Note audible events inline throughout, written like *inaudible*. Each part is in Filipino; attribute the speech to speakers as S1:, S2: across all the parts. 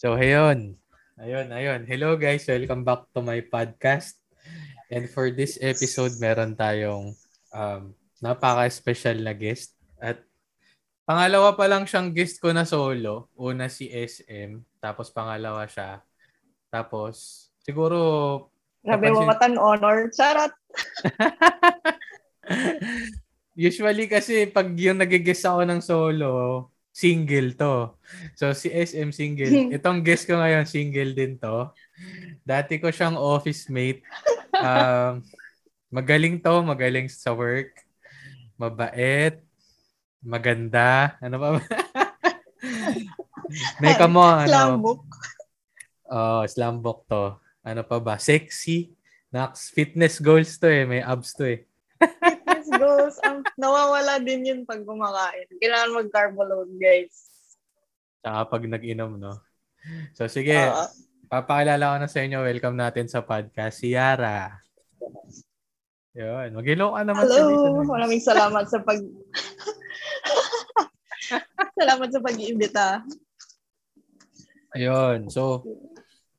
S1: So, ayun. Ayun, ayun. Hello guys, welcome back to my podcast. And for this episode, meron tayong um, napaka-special na guest. At pangalawa pa lang siyang guest ko na solo. Una si SM, tapos pangalawa siya. Tapos, siguro...
S2: Grabe mo what an honor. Charot! *laughs*
S1: Usually kasi pag yung nag-guest ako ng solo, single to. So si SM single. *laughs* Itong guest ko ngayon single din to. Dati ko siyang office mate. Um, magaling to, magaling sa work. Mabait. Maganda. Ano pa ba? *laughs* May kamo, ano?
S2: Slambok.
S1: Oh, slambok to. Ano pa ba? Sexy. Nax, fitness goals to eh. May abs to eh. *laughs*
S2: Goals. Ang nawawala din yun pag kumakain. Kailangan mag-carb load, guys.
S1: Tsaka pag nag-inom, no? So, sige.
S2: Oo.
S1: Papakilala ko na sa inyo. Welcome natin sa podcast. Si Yara. Yun. Mag-hello ka naman sa
S2: Hello!
S1: listeners.
S2: Maraming salamat sa pag... *laughs* salamat sa pag-iimbita.
S1: Ayun. So,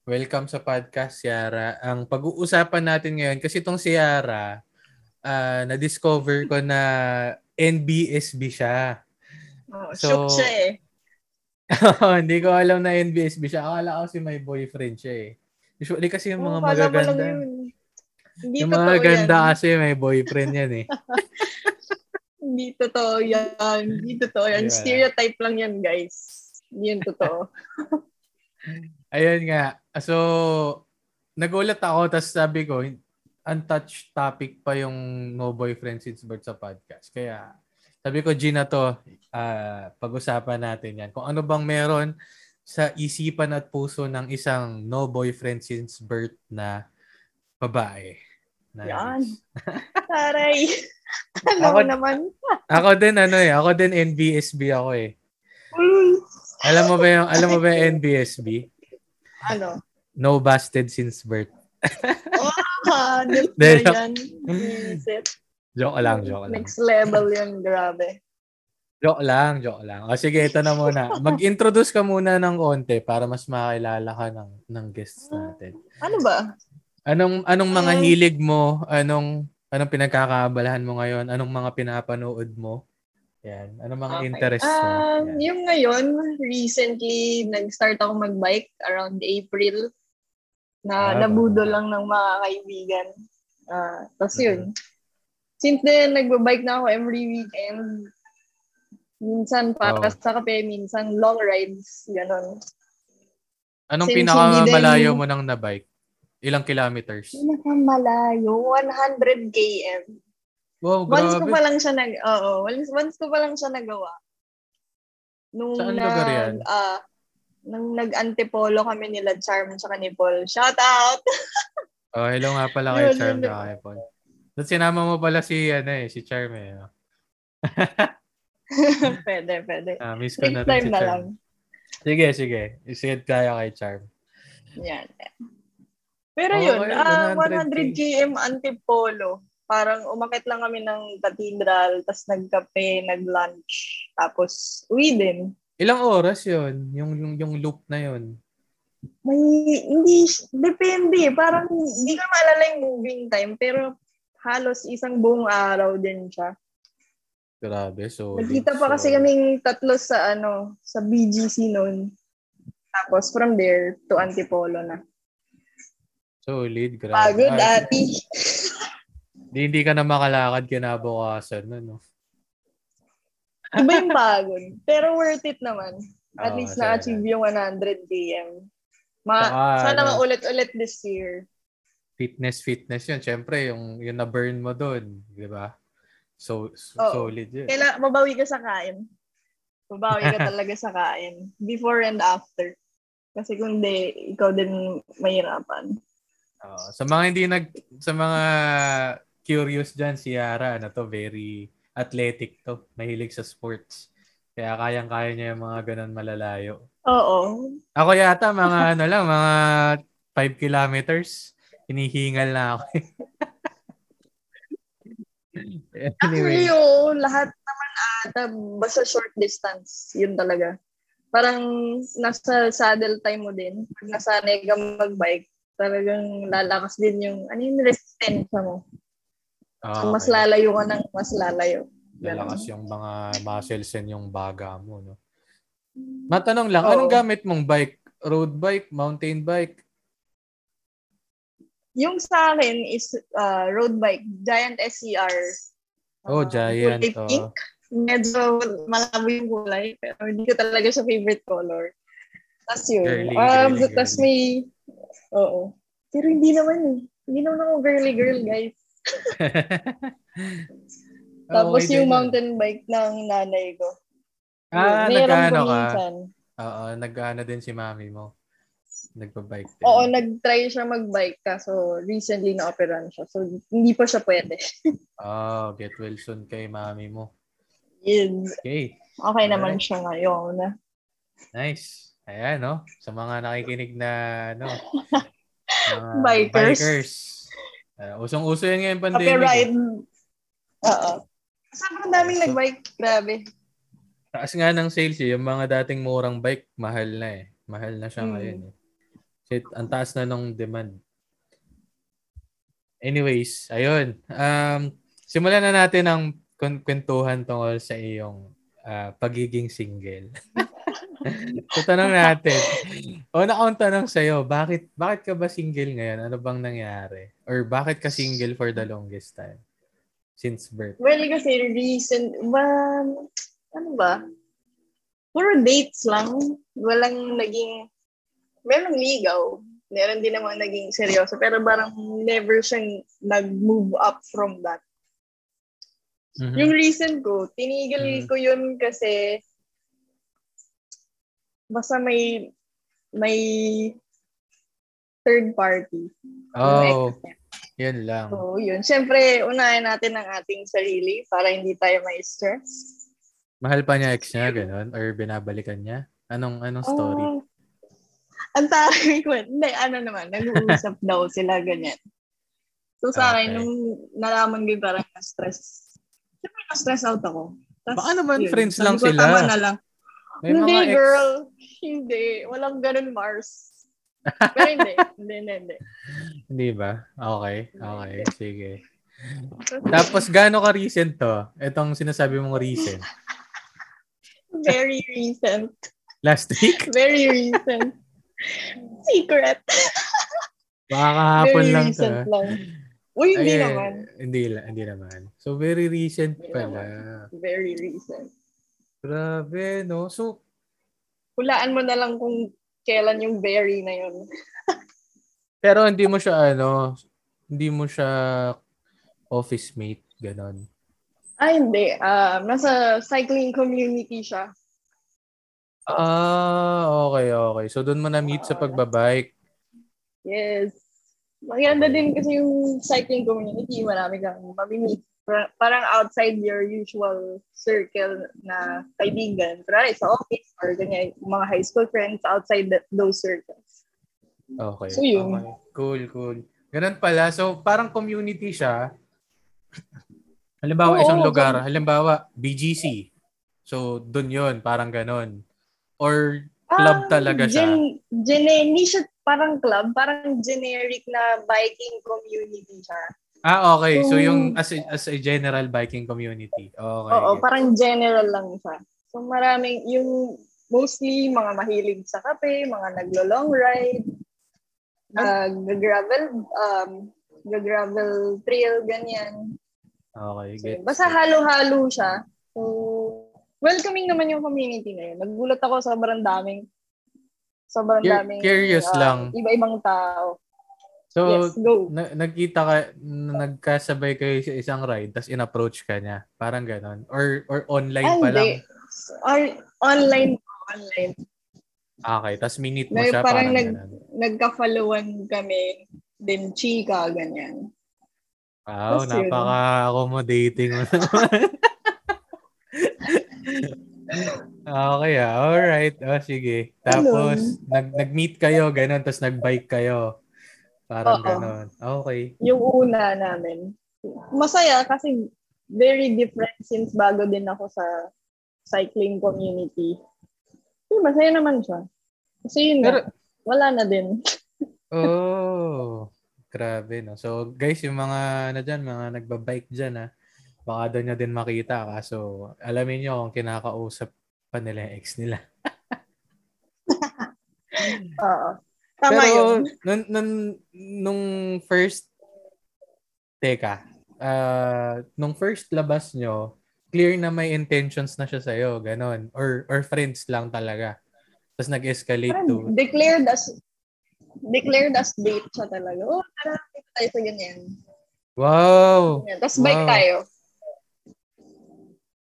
S1: welcome sa podcast, Yara. Ang pag-uusapan natin ngayon, kasi itong si Yara, ah, na-discover ko na NBSB siya.
S2: Oh,
S1: So,
S2: shook siya eh. *laughs*
S1: Hindi ko alam na NBSB siya. Akala ko si may boyfriend siya eh. Usually kasi yung mga
S2: Oh,
S1: magaganda.
S2: yun. Hindi
S1: Yung mga ganda
S2: yan.
S1: kasi may boyfriend yan eh. *laughs*
S2: Hindi totoo yan. Hindi totoo yan.
S1: Di ba?
S2: Stereotype lang yan, guys. Hindi yan totoo. *laughs*
S1: Ayun nga. So, nagulat ako tapos sabi ko, untouched topic pa yung no boyfriend since birth sa podcast. Kaya sabi ko, Gina to, ah, pag-usapan natin yan. Kung ano bang meron sa isipan at puso ng isang no boyfriend since birth na babae. Nice.
S2: Yan. *laughs* Taray. Mo
S1: Ako-
S2: naman.
S1: Ako din ano eh, ako din NBSB ako eh.
S2: Uy.
S1: Alam mo ba yung alam mo ba yung NBSB?
S2: Ano?
S1: No busted since birth.
S2: Ah, nip na yan.
S1: Joke lang, joke lang.
S2: Next level yan, grabe.
S1: Joke lang, joke lang. O sige, ito na muna. *laughs* Mag-introduce ka muna ng konti para mas makilala ka ng, ng guests natin.
S2: Ano ba?
S1: Anong anong mga
S2: Um,
S1: hilig mo? Anong anong pinagkakaabalahan mo ngayon? Anong mga pinapanood mo? Yan. Anong mga
S2: Okay.
S1: interests mo?
S2: Um,
S1: Yan.
S2: yung ngayon, recently, nag-start ako mag-bike around April. Na
S1: Ah,
S2: nabudo lang ng mga kaibigan. Ah, Tapos
S1: Mhm.
S2: yun. Since then, nagbabike na ako every weekend. Minsan para
S1: Oh.
S2: sa kape, minsan long rides, gano'n.
S1: Anong
S2: since
S1: pinakamalayo
S2: din-
S1: mo nang na-bike? Ilang kilometers?
S2: Pinakamalayo, 100 km.
S1: Wow,
S2: Once ko
S1: grabe.
S2: pa lang siya nag oo, once, once ko pa lang siya nagawa. Nung
S1: Saan
S2: nag,
S1: lugar yan?
S2: ah, nung nag-antipolo kami nila Charm at ni Paul. Shout out! *laughs*
S1: Oh, hello nga pala kay Charm na kay Paul. Doon sinama mo pala si, ano eh, si Charm eh. no? *laughs*
S2: pwede, pwede.
S1: Ah, miss ko na
S2: Next time
S1: si
S2: na
S1: Charm.
S2: lang.
S1: Sige, sige. Isigad kaya kay Charm.
S2: Yan. Pero
S1: Oo,
S2: yun, ah
S1: 100K.
S2: 100 km antipolo. Parang umakit lang kami ng cathedral, tapos nagkape, nag-lunch, tapos uwi din.
S1: Ilang oras yon yung, yung, yung loop na yon
S2: May, hindi, depende. Parang, hindi ko maalala yung moving time, pero halos isang buong araw din siya.
S1: Grabe, so...
S2: Nagkita pa kasi kaming tatlo sa, ano, sa BGC noon. Tapos from there to Antipolo na.
S1: Solid, grabe.
S2: Pagod,
S1: Ah,
S2: ati. *laughs*
S1: Di, hindi ka na makalakad kinabukasan, no? no?
S2: Iba yung pagod. Pero worth it naman. At
S1: Oo,
S2: least na-achieve
S1: na.
S2: yung 100 km. Ma
S1: Saka,
S2: sana
S1: ano,
S2: maulit-ulit this year.
S1: Fitness, fitness yun. Siyempre, yung, yung na-burn mo doon, di ba? So, so
S2: Oo.
S1: solid yun.
S2: Kailangan, mabawi ka sa kain. Mabawi ka talaga sa kain. *laughs* Before and after. Kasi kung di, ikaw din mahirapan.
S1: Oo. sa mga hindi nag sa mga curious diyan si Yara ano to very athletic to. Mahilig sa sports. Kaya kayang-kaya niya yung mga ganun malalayo.
S2: Oo.
S1: Ako yata mga *laughs* ano lang, mga 5 kilometers. Hinihingal na ako. *laughs*
S2: Actually,
S1: anyway,
S2: oo, lahat naman ata, basta short distance, yun talaga. Parang nasa saddle time mo din. Pag nasanay ka mag-bike, talagang lalakas din yung, ano yung resistensya mo.
S1: Ah,
S2: So, mas
S1: okay.
S2: lalayo ka ng mas lalayo.
S1: lalakas yung mga muscles and yung baga mo, no? Matanong lang,
S2: Oo.
S1: anong gamit mong bike? Road bike, mountain bike?
S2: Yung sa akin is uh, road bike, Giant SCR.
S1: Oh,
S2: Uh,
S1: Giant,
S2: kulay
S1: oo.
S2: pink. Medyo malabo yung kulay, pero hindi ko talaga siya favorite color. Tapos yun.
S1: Girly,
S2: Um,
S1: girly,
S2: Tapos may, oo. Pero hindi naman eh. Hindi naman ako girly girl, guys. *laughs* Tapos
S1: Okay din
S2: yung
S1: yun.
S2: mountain bike ng nanay ko.
S1: Ah,
S2: Meron
S1: nag-ano ka?
S2: minsan.
S1: Oo, nag-ano din si mami mo. Nagpa-bike din.
S2: Oo, nag-try siya mag-bike kaso recently na-operan siya. So, hindi pa siya pwede. *laughs*
S1: Oh, get well soon kay mami mo.
S2: Yun.
S1: Okay,
S2: Okay naman
S1: Alright.
S2: siya ngayon.
S1: nice. Ayan, no? Sa mga nakikinig na, ano, *laughs* mga
S2: Bikers.
S1: bikers. Ah, usong-uso yan ngayon pandemic.
S2: Okay,
S1: eh.
S2: ride. Oo. Sobrang daming
S1: So-
S2: nag-bike. Grabe.
S1: Taas nga ng sales eh. Yung mga dating murang bike, mahal na eh. Mahal na siya
S2: Hmm.
S1: ngayon eh. Shit, ang taas na nung demand. Anyways, ayun. Um, simulan na natin ang kwentuhan tungkol sa iyong ah, pagiging single. *laughs* *laughs* so, tanong natin. Una akong tanong sa'yo, bakit, bakit ka ba single ngayon? Ano bang nangyari? Or bakit ka single for the longest time? Since birth?
S2: Well, kasi recent, ba, ano ba? Puro dates lang. Walang naging, meron ligaw. Meron din naman naging seryoso. Pero parang never siyang nag-move up from that.
S1: Mhm.
S2: Yung recent ko, tinigil
S1: Mm.
S2: ko yun kasi basta may may third party.
S1: Oh, yun lang.
S2: So, yun. Siyempre, unahin natin ang ating sarili para hindi tayo may stress.
S1: Mahal pa niya ex niya, ganun? Or binabalikan niya? Anong anong story?
S2: Ah, ang taray ko. Hindi, ano naman, nag-uusap *laughs* daw sila ganyan. So sa
S1: Okay.
S2: akin, nung nalaman ko parang na-stress. Siyempre, na-stress out ako. Tas,
S1: Baka naman
S2: yun,
S1: friends
S2: sabi
S1: lang
S2: ko,
S1: sila.
S2: Tama na lang.
S1: May
S2: hindi,
S1: mga ex.
S2: girl. Hindi. Walang ganun, Mars. Pero hindi. *laughs* hindi, hindi, hindi.
S1: Hindi ba? Okay. Okay. Sige. Tapos, gaano ka recent to? Itong sinasabi mong recent.
S2: Very recent.
S1: Last week?
S2: Very recent. Secret.
S1: Baka kahapon
S2: Very
S1: lang to.
S2: recent
S1: ah.
S2: lang. Uy, hindi
S1: Ay,
S2: naman.
S1: Hindi, hindi naman. So, very recent
S2: Hindi
S1: pala.
S2: Very recent.
S1: Grabe, no? So,
S2: Hulaan mo na lang kung kailan yung very na yun.
S1: pero hindi mo siya, ano, hindi mo siya office mate, ganon.
S2: Ah, hindi. Ah, nasa cycling community siya.
S1: Ah, okay, okay. So, doon mo na-meet sa pagbabike.
S2: Yes. Maganda din kasi yung cycling community. Marami kang mamimit. Parang outside your usual circle na kaibigan. Pero sa office or ganyan, mga high school friends outside that, those circles.
S1: Okay.
S2: So, yun.
S1: Okay. Cool, cool. Ganun pala. So, parang community siya. Halimbawa,
S2: Oo,
S1: isang lugar. Halimbawa, BGC. So, dun yun. Parang ganun. Or club
S2: Ah,
S1: talaga siya.
S2: Gen, gene, hindi siya parang club. Parang generic na biking community siya.
S1: Ah, okay. So, yung as a, as a general biking community. Okay.
S2: Oo, parang general lang siya. So maraming, yung mostly mga mahilig sa kape, mga naglo-long ride, uh, gravel um, gravel trail, ganyan.
S1: Okay.
S2: So,
S1: Get.
S2: basta halo-halo siya. So, welcoming naman yung community na yun. Nagulat ako sobrang daming sobrang
S1: Cur-
S2: daming
S1: curious
S2: ah,
S1: lang.
S2: iba-ibang tao.
S1: So,
S2: yes, go.
S1: na- nagkita ka, na- nagkasabay kayo sa isang ride, tapos in-approach ka niya. Parang ganon. Or, or online
S2: Ah,
S1: pa lang.
S2: Or, online. Online.
S1: Okay, tapos minute mo
S2: Like,
S1: siya.
S2: parang
S1: Parang,
S2: nag,
S1: ganun.
S2: nagka-followan kami, then chika, ganyan.
S1: Wow,
S2: Tapos
S1: napaka-accommodating mo *laughs* okay ah, alright. O, sige. Tapos, nag, nag-meet kayo, ganun, tapos nag-bike kayo. Parang
S2: Oo.
S1: ganun. Okay.
S2: Yung una namin. Masaya kasi very different since bago din ako sa cycling community. Eh, masaya naman siya. Kasi yun
S1: Pero-
S2: na, wala na din. *laughs*
S1: Oh, grabe no. So, guys, yung mga na dyan, mga nagbabike dyan ha, baka doon nyo din makita. Kaso, alamin nyo kung kinakausap pa nila yung ex nila. *laughs*
S2: Oo. Tama
S1: Pero,
S2: yun.
S1: nung, nung, nung first, teka, ah nung first labas nyo, clear na may intentions na siya sa'yo, ganon. Or, or friends lang talaga. Tapos nag-escalate to,
S2: declared as declared as date siya talaga. Oh, tara, tayo sa ganyan.
S1: wow!
S2: Tapos bike
S1: Wow.
S2: tayo.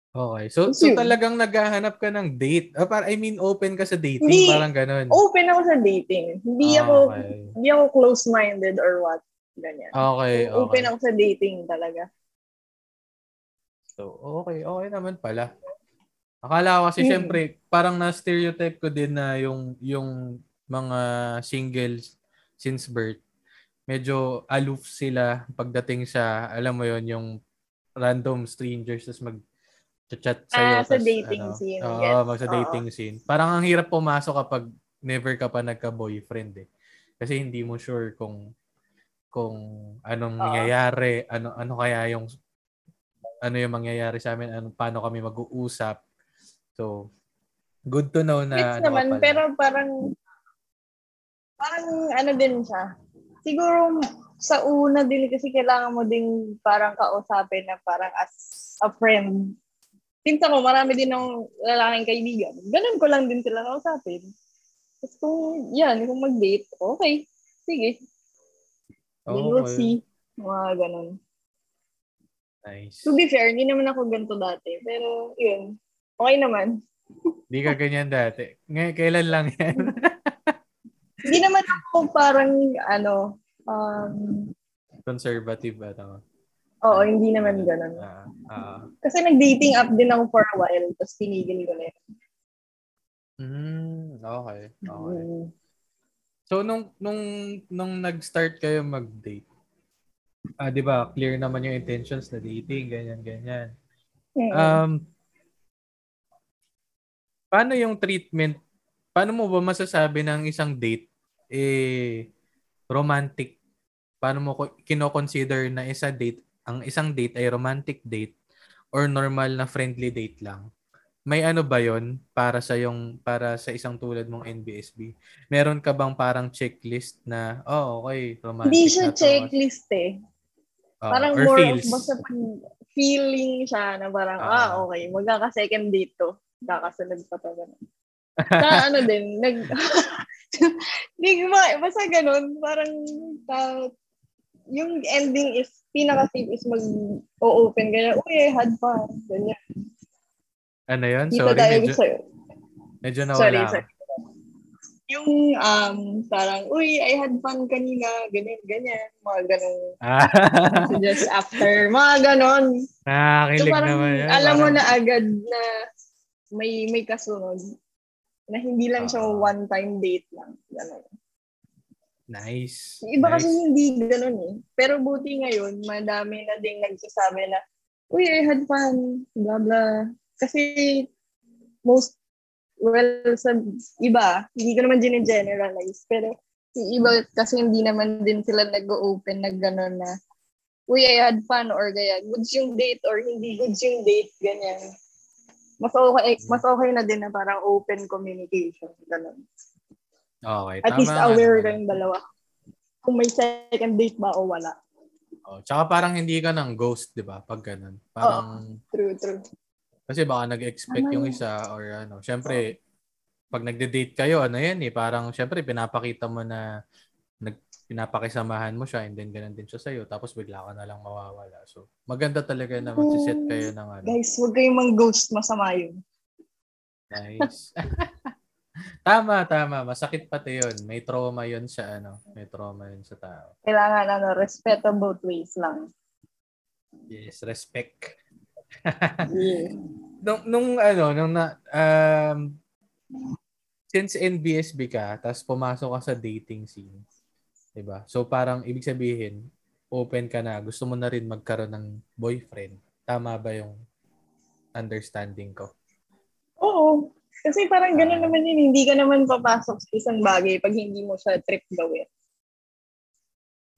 S1: Okay. So,
S2: Tapos
S1: so talagang naghahanap ka ng date. Ah, para, I mean, open ka sa dating.
S2: Hindi.
S1: Parang ganon.
S2: Open ako sa dating. Hindi
S1: Ah,
S2: ako
S1: okay.
S2: hindi ako close-minded or what. Ganyan.
S1: Okay, okay.
S2: Open ako sa dating talaga.
S1: So, okay. Okay naman pala. Akala ko kasi,
S2: Hmm.
S1: syempre, parang na-stereotype ko din na yung, yung mga singles since birth, medyo aloof sila pagdating sa, alam mo yon yung random strangers tas mag chat sa'yo.
S2: Ah, sa
S1: tas
S2: dating
S1: ano,
S2: scene.
S1: Oo,
S2: Yes.
S1: mag sa
S2: Oo.
S1: dating scene. Parang ang hirap pumasok kapag never ka pa nagka-boyfriend eh. Kasi hindi mo sure kung kung anong
S2: Oo.
S1: nangyayari, ano ano kaya yung ano yung mangyayari sa amin, ano paano kami mag-uusap. So, good to know na
S2: Gets
S1: ano
S2: naman,
S1: pala.
S2: pero parang parang ano din siya. Siguro sa una din kasi kailangan mo din parang kausapin na parang as a friend. Pinsa ko, marami din ng lalaking kaibigan. Ganun ko lang din sila kausapin. Tapos kung, yan, kung mag-date, okay. Sige. Then we'll
S1: Okay.
S2: see. Mga ganun.
S1: Nice.
S2: To be fair, hindi naman ako ganito dati. Pero, yun. Okay naman.
S1: Hindi ka ganyan dati. Ngay kailan lang yan?
S2: Hindi naman ako parang, ano, um,
S1: Conservative ba ito?
S2: Oo, hindi naman ganun.
S1: Ah, ah.
S2: Kasi nag-dating app din ako for a while, tapos tinigil ko na yun.
S1: Mm, okay. Okay.
S2: Mm.
S1: So nung nung nung nag-start kayo mag-date. Ah, 'di ba? Clear naman yung intentions na dating, ganyan ganyan.
S2: Mm.
S1: Um Paano yung treatment? Paano mo ba masasabi ng isang date eh romantic? Paano mo kino-consider na isa date, ang isang date ay romantic date or normal na friendly date lang? May ano ba 'yon para sa yung para sa isang tulad mong NBSB? Meron ka bang parang checklist na oh okay, romantic
S2: Hindi siya
S1: to.
S2: checklist eh.
S1: Ah,
S2: Parang
S1: or
S2: more
S1: feels.
S2: of basta feeling siya na parang,
S1: Ah.
S2: ah, okay, magkaka-second date to. Kakasunod pa to. Ganun. Sa *laughs* ano din, nag... *laughs* Hindi, ba, basta ganun. Parang, ta- yung ending is, pinaka-safe is mag-o-open. Ganyan, uy, I had fun. Ganyan.
S1: ano 'yon?
S2: Dito
S1: Sorry,
S2: tayo
S1: medyo,
S2: sa'yo.
S1: medyo
S2: Sorry,
S1: nawala. ako.
S2: sorry. Yung, um, parang, uy, I had fun kanina, ganyan, ganyan, mga ganun.
S1: Ah,
S2: So *laughs* just after, mga ganon. So
S1: Nakakilig
S2: parang,
S1: naman yan.
S2: alam mo
S1: Parang-
S2: na agad na may may kasunod. Na hindi lang siya
S1: Oo.
S2: one-time date lang. Ganon.
S1: Nice.
S2: Yung Iba
S1: nice.
S2: kasi hindi ganon eh. Pero buti ngayon, madami na ding nagsasabi na, uy, I had fun, blah, blah. Kasi most, well, sa iba, hindi ko naman generalize pero yung iba kasi hindi naman din sila nag-open na gano'n na, uy, I had fun or gaya, goods yung date or hindi goods yung date, ganyan. Mas okay, mas okay na din na parang open communication, gano'n.
S1: Okay,
S2: At
S1: tama
S2: least aware kayong dalawa. Kung may second date ba o wala.
S1: Oh, tsaka parang hindi ka ng ghost, 'di ba? Pag ganun. Parang
S2: True, true.
S1: kasi baka nag-expect
S2: Tama
S1: yung
S2: yun.
S1: isa or ano. Syempre, pag nagde-date kayo, ano 'yan eh, parang syempre pinapakita mo na nag pinapakisamahan mo siya and then ganun din siya sa'yo tapos bigla ka na lang mawawala. So, maganda talaga na magsiset kayo ng ano.
S2: Guys, huwag kayong mang-ghost, masama yun.
S1: Nice. *laughs* tama, tama. Masakit pati yun. May trauma yun sa ano. May trauma yun sa tao.
S2: Kailangan ano, respect on both ways lang.
S1: Yes, respect.
S2: Yeah. *laughs*
S1: nung, nung ano, nung na, um, since NBSB ka, tapos pumasok ka sa dating scene, 'di ba? So parang ibig sabihin, open ka na, gusto mo na rin magkaroon ng boyfriend. Tama ba yung understanding ko?
S2: Oo. Kasi parang gano'n naman yun, hindi ka naman papasok sa isang bagay pag hindi mo siya trip gawin.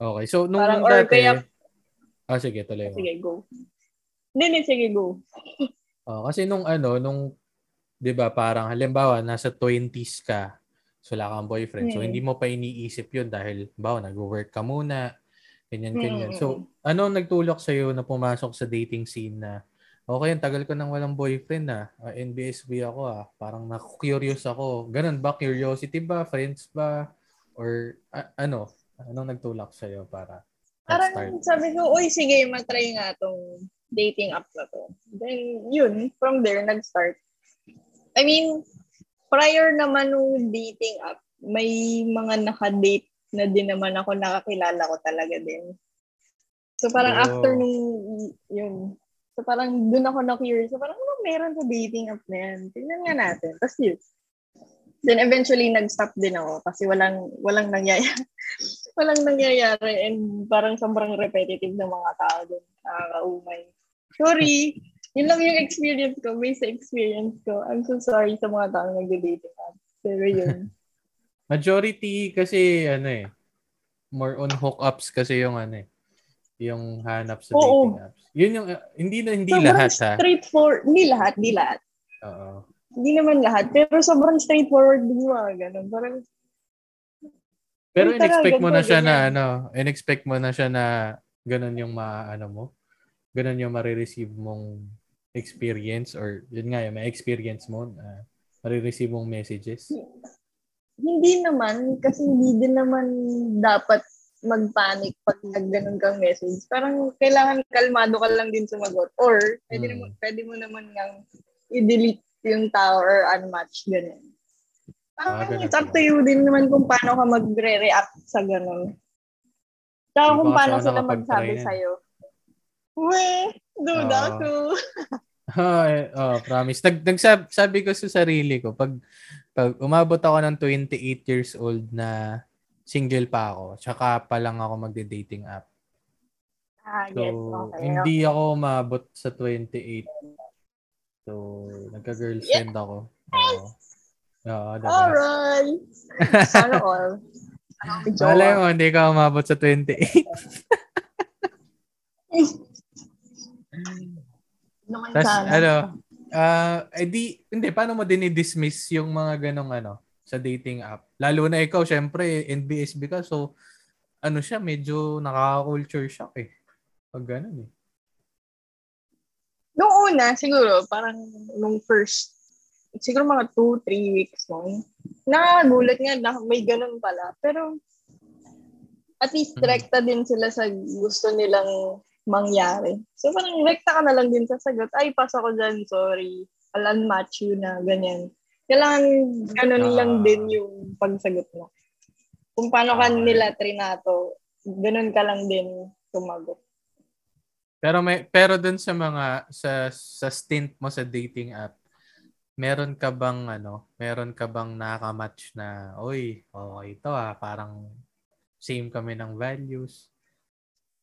S1: Okay. So nung,
S2: Parang,
S1: nung dati,
S2: kaya-
S1: Ah, sige, tuloy mo.
S2: Sige, go. Hindi, hindi, sige, go. *laughs*
S1: Oh, kasi nung ano, nung 'di ba, parang halimbawa nasa 20s ka, so wala kang boyfriend. So
S2: Mm.
S1: hindi mo pa iniisip 'yun dahil bawa nag-work ka muna, ganyan ganyan.
S2: Mm.
S1: So ano ang nagtulak sa na pumasok sa dating scene na okay, ang tagal ko nang walang boyfriend na. Ah, NBSB ako ah. Parang na-curious ako. Ganun ba? Curiosity ba? Friends ba? Or a- ano? Anong nagtulak sa para
S2: Parang
S1: mag-start?
S2: sabi ko, uy, sige, matry nga tong dating app na to. Then, yun, from there, nag-start. I mean, prior naman nung dating app, may mga naka-date na din naman ako, nakakilala ko talaga din. So parang
S1: Oh.
S2: after nung, yun, so parang dun ako na-curious. So parang, ano meron sa dating app na yan? Tingnan nga natin. Tapos yun. Then eventually, nag-stop din ako kasi walang, walang nangyayari. *laughs* walang nangyayari and parang sobrang repetitive ng mga tao dun. Nakakaumay. Sorry. Yun lang yung experience ko. Based sa experience ko. I'm so sorry sa mga tao nagde-dating app. Pero yun. *laughs*
S1: Majority kasi ano eh, more on hookups kasi yung ano eh, yung hanap sa
S2: Oo.
S1: dating apps. Yun yung, uh, hindi na hindi
S2: sobrang
S1: lahat ha.
S2: straightforward. Hindi lahat, hindi lahat.
S1: Oo.
S2: Hindi naman lahat. Pero sobrang straightforward din mga ganun. Parang,
S1: Pero
S2: tara,
S1: in-expect mo na siya na
S2: ganyan.
S1: ano, in-expect mo na siya na ganun yung ma, ano mo, ganun yung marireceive mong experience or yun nga yung may experience mo na marireceive mong messages.
S2: hindi naman. Kasi hindi din naman dapat mag-panic pag nag-ganun kang message. Parang kailangan kalmado ka lang din sumagot. Or, pwede,
S1: Hmm.
S2: naman, pwede mo naman ngang i-delete yung tao or unmatch. Ganun.
S1: Ah,
S2: Parang
S1: ganun
S2: it's up to you din naman kung paano ka magre-react sa ganun. Tsaka kung paano sila magsabi sa'yo. We, duda
S1: Oo.
S2: ko.
S1: oh, *laughs* eh, oh, promise. Nag, nagsab, sabi ko sa sarili ko, pag, pag umabot ako ng 28 years old na single pa ako, tsaka pa lang ako magde-dating app.
S2: Ah,
S1: So,
S2: yes. Okay.
S1: hindi ako umabot sa 28. So, nagka-girlfriend ako. Oo. Oo, diba?
S2: Alright. Sana all. *laughs*
S1: Malay mo, hindi ka umabot sa 28.
S2: Naman
S1: Tapos,
S2: sana.
S1: ano, ah, eh di, hindi, paano mo din i-dismiss yung mga ganong ano, sa dating app? Lalo na ikaw, syempre, NBSB ka, so, ano siya, medyo nakaka-culture shock eh. Pag ganun eh.
S2: Nung una, siguro, parang nung first, siguro mga two, three weeks mo, nakagulat nga na may ganun pala. Pero, at least
S1: Mhm.
S2: rekta din sila sa gusto nilang mangyari. So, parang rekta ka na lang din sa sagot. Ay, pasa ko dyan, sorry. I'll unmatch you na, ganyan. Kailangan ganun
S1: Ah.
S2: lang din yung pagsagot mo. Kung paano ka nila trinato, ganun ka lang din sumagot.
S1: Pero may pero dun sa mga sa sa stint mo sa dating app, meron ka bang ano, meron ka bang nakamatch na, oy, okay ito ah, parang same kami ng values.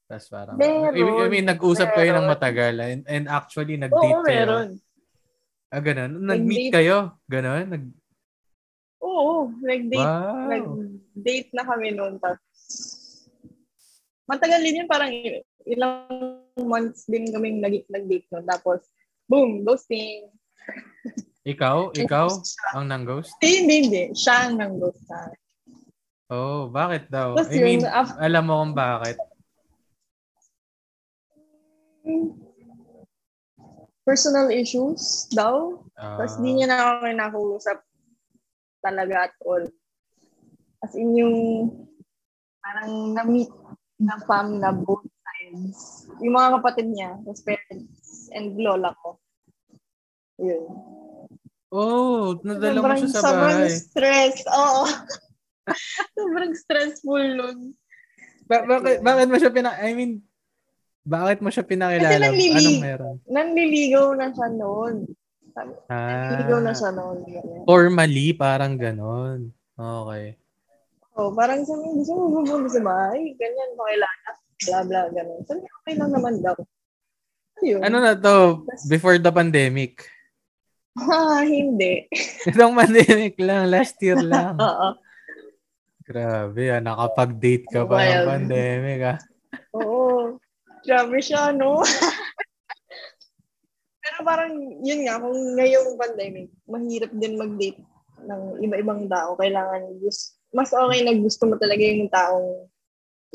S1: Tapos parang, I mean, I mean, nag-usap kayo ng
S2: Meron.
S1: matagal and, and actually nag-date
S2: Oo,
S1: kayo.
S2: meron.
S1: Ah, ganun? Nag-meet kayo? Ganun? Nag,
S2: Oo, nag-date
S1: wow.
S2: nag-date na kami noon. Tapos, matagal din yun, parang il- ilang months din kami nag- nag-date noon. Tapos, boom, ghosting.
S1: Ikaw? *laughs* Ikaw? ang nang-ghost?
S2: Hindi, hindi, hindi. Siya ang nang-ghost sa akin.
S1: Oh, bakit daw?
S2: Tapos
S1: I mean,
S2: yun, af-
S1: alam mo kung bakit.
S2: Personal issues daw.
S1: Ah,
S2: Tapos, di niya na ako kinakausap talaga at all. As in yung parang na-meet na fam na both sides. Yung mga kapatid niya, his parents, and lola ko. Yun.
S1: Oh, nadala mo
S2: sobrang,
S1: siya sa
S2: sobrang
S1: bahay.
S2: stress. Oo. *laughs* sobrang stressful nun.
S1: Ba- bakit, bakit mo siya pina... I mean, bakit mo siya pinakilala?
S2: Kasi nanlili-
S1: Anong meron?
S2: Nanliligaw na siya noon. Nanliligaw na
S1: Ah,
S2: siya noon.
S1: formally, parang ganon. Okay.
S2: Oh, parang sabi, gusto mo pumunta sa bahay? Ganyan, pakilala. Bla, bla, ganun. Sabi, okay lang naman daw. Ayun.
S1: Ano na to? Before the pandemic.
S2: Ha, hindi. *laughs*
S1: Itong pandemic lang. Last year lang. *laughs*
S2: Oo.
S1: Grabe ah. Nakapag-date ka pa ng
S2: Wild.
S1: pandemic ah.
S2: Oo. Grabe siya, no? *laughs* Pero parang, yun nga, kung ngayong pandemic, mahirap din mag-date ng iba-ibang tao. Kailangan, just, mas okay na gusto mo talaga yung taong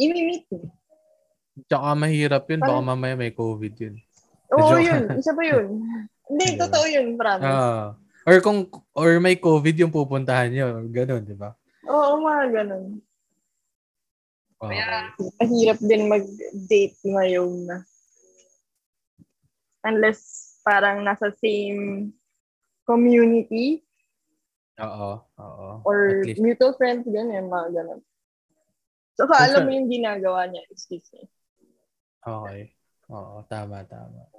S2: imi-meet mo.
S1: Tsaka mahirap yun. Baka mamaya may COVID yun.
S2: Oo, yun. Isa pa yun. *laughs* Hindi, totoo yun, promise.
S1: Ah. Or kung or may COVID yung pupuntahan nyo. Ganun, di ba?
S2: Oo, mga ganun.
S1: Okay.
S2: Mahirap din mag-date ngayon na. Unless parang nasa same community
S1: Oo. Oo.
S2: or mutual friends, ganyan, mga ganun. So,
S1: Kung
S2: alam mo yung ginagawa niya, excuse me.
S1: Okay. Oo, tama, tama.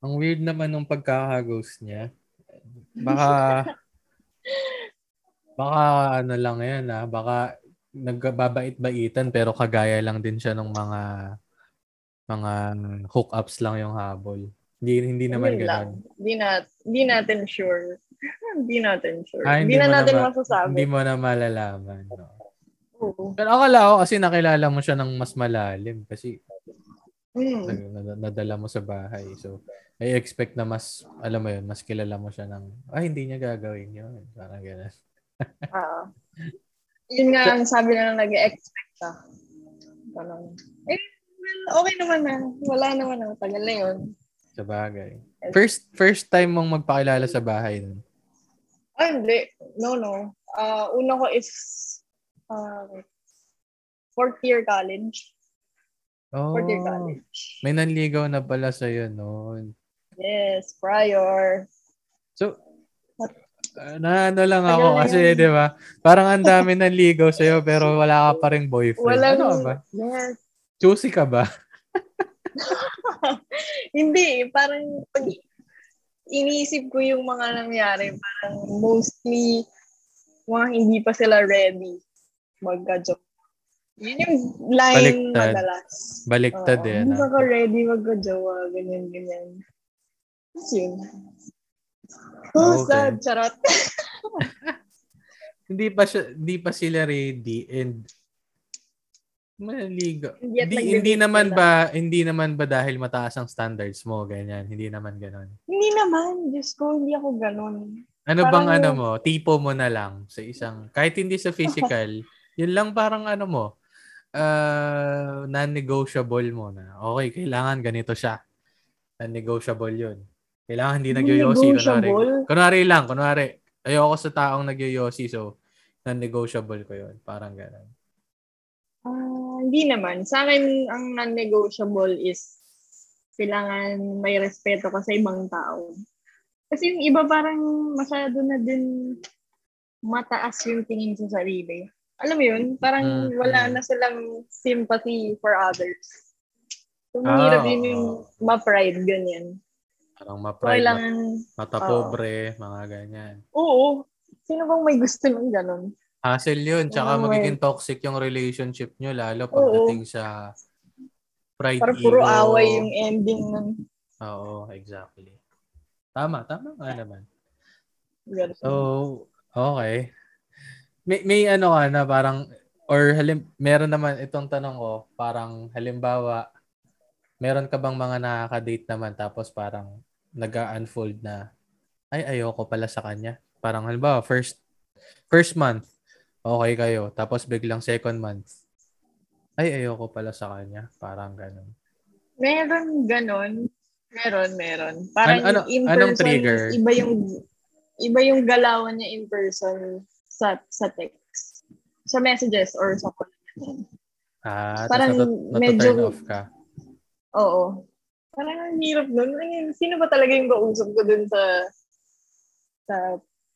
S1: Ang weird naman nung pagkaka-ghost niya. Baka, *laughs* baka ano lang yan ah, baka nagbabait-baitan pero kagaya lang din siya ng mga mga hookups lang yung habol. Hindi hindi naman
S2: lang.
S1: ganoon.
S2: Hindi na, hindi natin sure. *laughs* hindi natin sure.
S1: Ah,
S2: hindi,
S1: hindi
S2: na
S1: mo
S2: natin
S1: na ma-
S2: masasabi.
S1: Hindi mo na malalaman. No.
S2: Oo.
S1: Pero akala ko kasi nakilala mo siya ng mas malalim kasi
S2: Mm.
S1: nad- nadala mo sa bahay. So, I expect na mas, alam mo yun, mas kilala mo siya ng, ay, hindi niya gagawin yun. Parang gano'n.
S2: Ah. *laughs* Yun nga ang sabi na nag-expect ka. Ganun. Eh, well, okay naman na. Wala naman na. Tagal na yun.
S1: Sa bagay. First first time mong magpakilala sa bahay nun.
S2: Ah, hindi. No, no. Ah, una ko is uh, fourth year college.
S1: Oh,
S2: Fourth year college.
S1: may nanligaw na pala sa'yo noon.
S2: Yes, prior.
S1: So, uh, na ano lang ako
S2: na
S1: kasi,
S2: yun.
S1: di ba? Parang ang dami nanligaw sa'yo pero wala ka pa rin boyfriend.
S2: Walang,
S1: Ano ka ba?
S2: yes.
S1: Choosy ka ba? *laughs*
S2: Hindi, parang pag iniisip ko yung mga nangyari, parang mostly mga hindi pa sila ready magka-joke. Yun yung line
S1: Baliktad.
S2: madalas.
S1: Baliktad
S2: Oo,
S1: eh.
S2: Hindi
S1: no?
S2: pa ka ready magka-jowa, ganyan, ganyan. Tapos yun. Oh,
S1: Okay.
S2: sad, charot. *laughs*
S1: Hindi pa siya, hindi pa sila ready and maligo.
S2: Hindi
S1: Hindi, naman
S2: sila.
S1: ba hindi naman ba dahil mataas ang standards mo ganyan? Hindi naman ganoon.
S2: Hindi naman, Diyos ko, hindi ako ganun.
S1: Ano
S2: Parang-
S1: bang ano mo? Tipo mo na lang sa isang kahit hindi sa physical, *laughs* yun lang parang ano mo uh, non-negotiable mo na. Okay, kailangan ganito siya. Non-negotiable yun. Kailangan hindi nagyoyosi. Kunwari, kunwari lang, kunwari. Ayoko sa taong nagyoyosi, so non-negotiable ko yun. Parang gano'n.
S2: Ah, hindi naman. Sa akin, ang non-negotiable is kailangan may respeto ka sa ibang tao. Kasi yung iba parang masyado na din mataas yung tingin sa sarili. Alam mo yun? Parang
S1: Mm,
S2: wala na silang sympathy for others. So,
S1: Ah,
S2: mahirap yun yung ma-pride, ganyan.
S1: Parang ma-pride,
S2: kailangan,
S1: mata
S2: oo.
S1: pobre, mga ganyan.
S2: oo. Sino bang may gusto ng ganun?
S1: Hassle yun. Tsaka
S2: Oo,
S1: magiging toxic yung relationship nyo, lalo
S2: Oo.
S1: pagdating sa pride,
S2: Parang
S1: ego.
S2: puro away yung ending ng
S1: Oo, exactly. Tama, tama nga naman. So, okay. May, may ano ka na parang, or halim, meron naman itong tanong ko, parang halimbawa, meron ka bang mga nakaka-date naman tapos parang nag-unfold na, ay, ayoko pala sa kanya. Parang halimbawa, first, first month, okay kayo. Tapos biglang second month, ay, ayoko pala sa kanya. Parang ganun.
S2: Meron ganon. Meron, meron. Parang
S1: Ano- ano-
S2: in
S1: anong
S2: person,
S1: trigger?
S2: iba yung iba yung galawan niya in person sa sa text. Sa messages or sa call.
S1: Ah,
S2: Parang
S1: natu-
S2: medyo-
S1: off ka.
S2: Oo. Parang ang hirap nun. Sino ba talaga yung kausap ko dun sa sa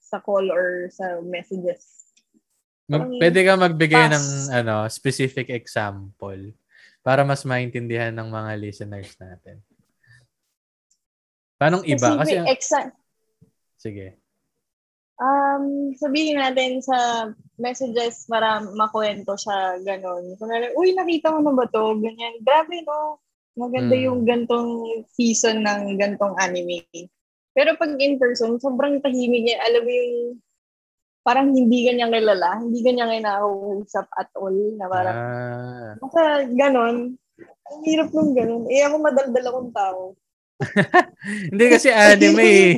S2: sa call or sa messages.
S1: Mag,
S2: Parang
S1: pwede ka magbigay
S2: pass.
S1: ng ano specific example para mas maintindihan ng mga listeners natin. Paano iba? Kasi,
S2: exa-
S1: sige.
S2: Um, sabihin natin sa messages para makwento siya ganon. Kunwari, uy, nakita mo na ba to? Ganyan. Grabe, no? Maganda
S1: Mm.
S2: yung gantong season ng gantong anime. Pero pag in person, sobrang tahimik niya. Alam mo yung parang hindi ganyan kilala. Hindi ganyan kinakausap at all. Na parang,
S1: Ah,
S2: basta ganon. Ang hirap nung ganon. Eh, ako madaldal akong tao. *laughs*
S1: hindi kasi anime eh.